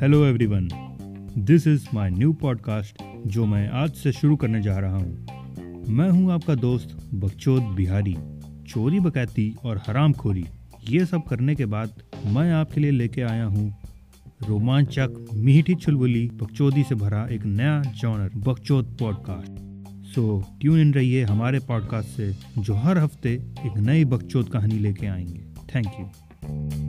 Hello everyone this is my new podcast जो मैं आज से शुरू करने जा रहा हूँ। मैं हूँ आपका दोस्त बकचोद बिहारी। चोरी बकैती और हराम खोरी ये सब करने के बाद मैं आपके लिए लेके आया हूँ रोमांचक, मीठी चुलबुली बकचोदी से भरा एक नया जॉनर बकचोद पॉडकास्ट सो ट्यून इन रहिए हमारे पॉडकास्ट से, जो हर हफ़्ते एक नई बकचोद कहानी लेके आएँगे। Thank you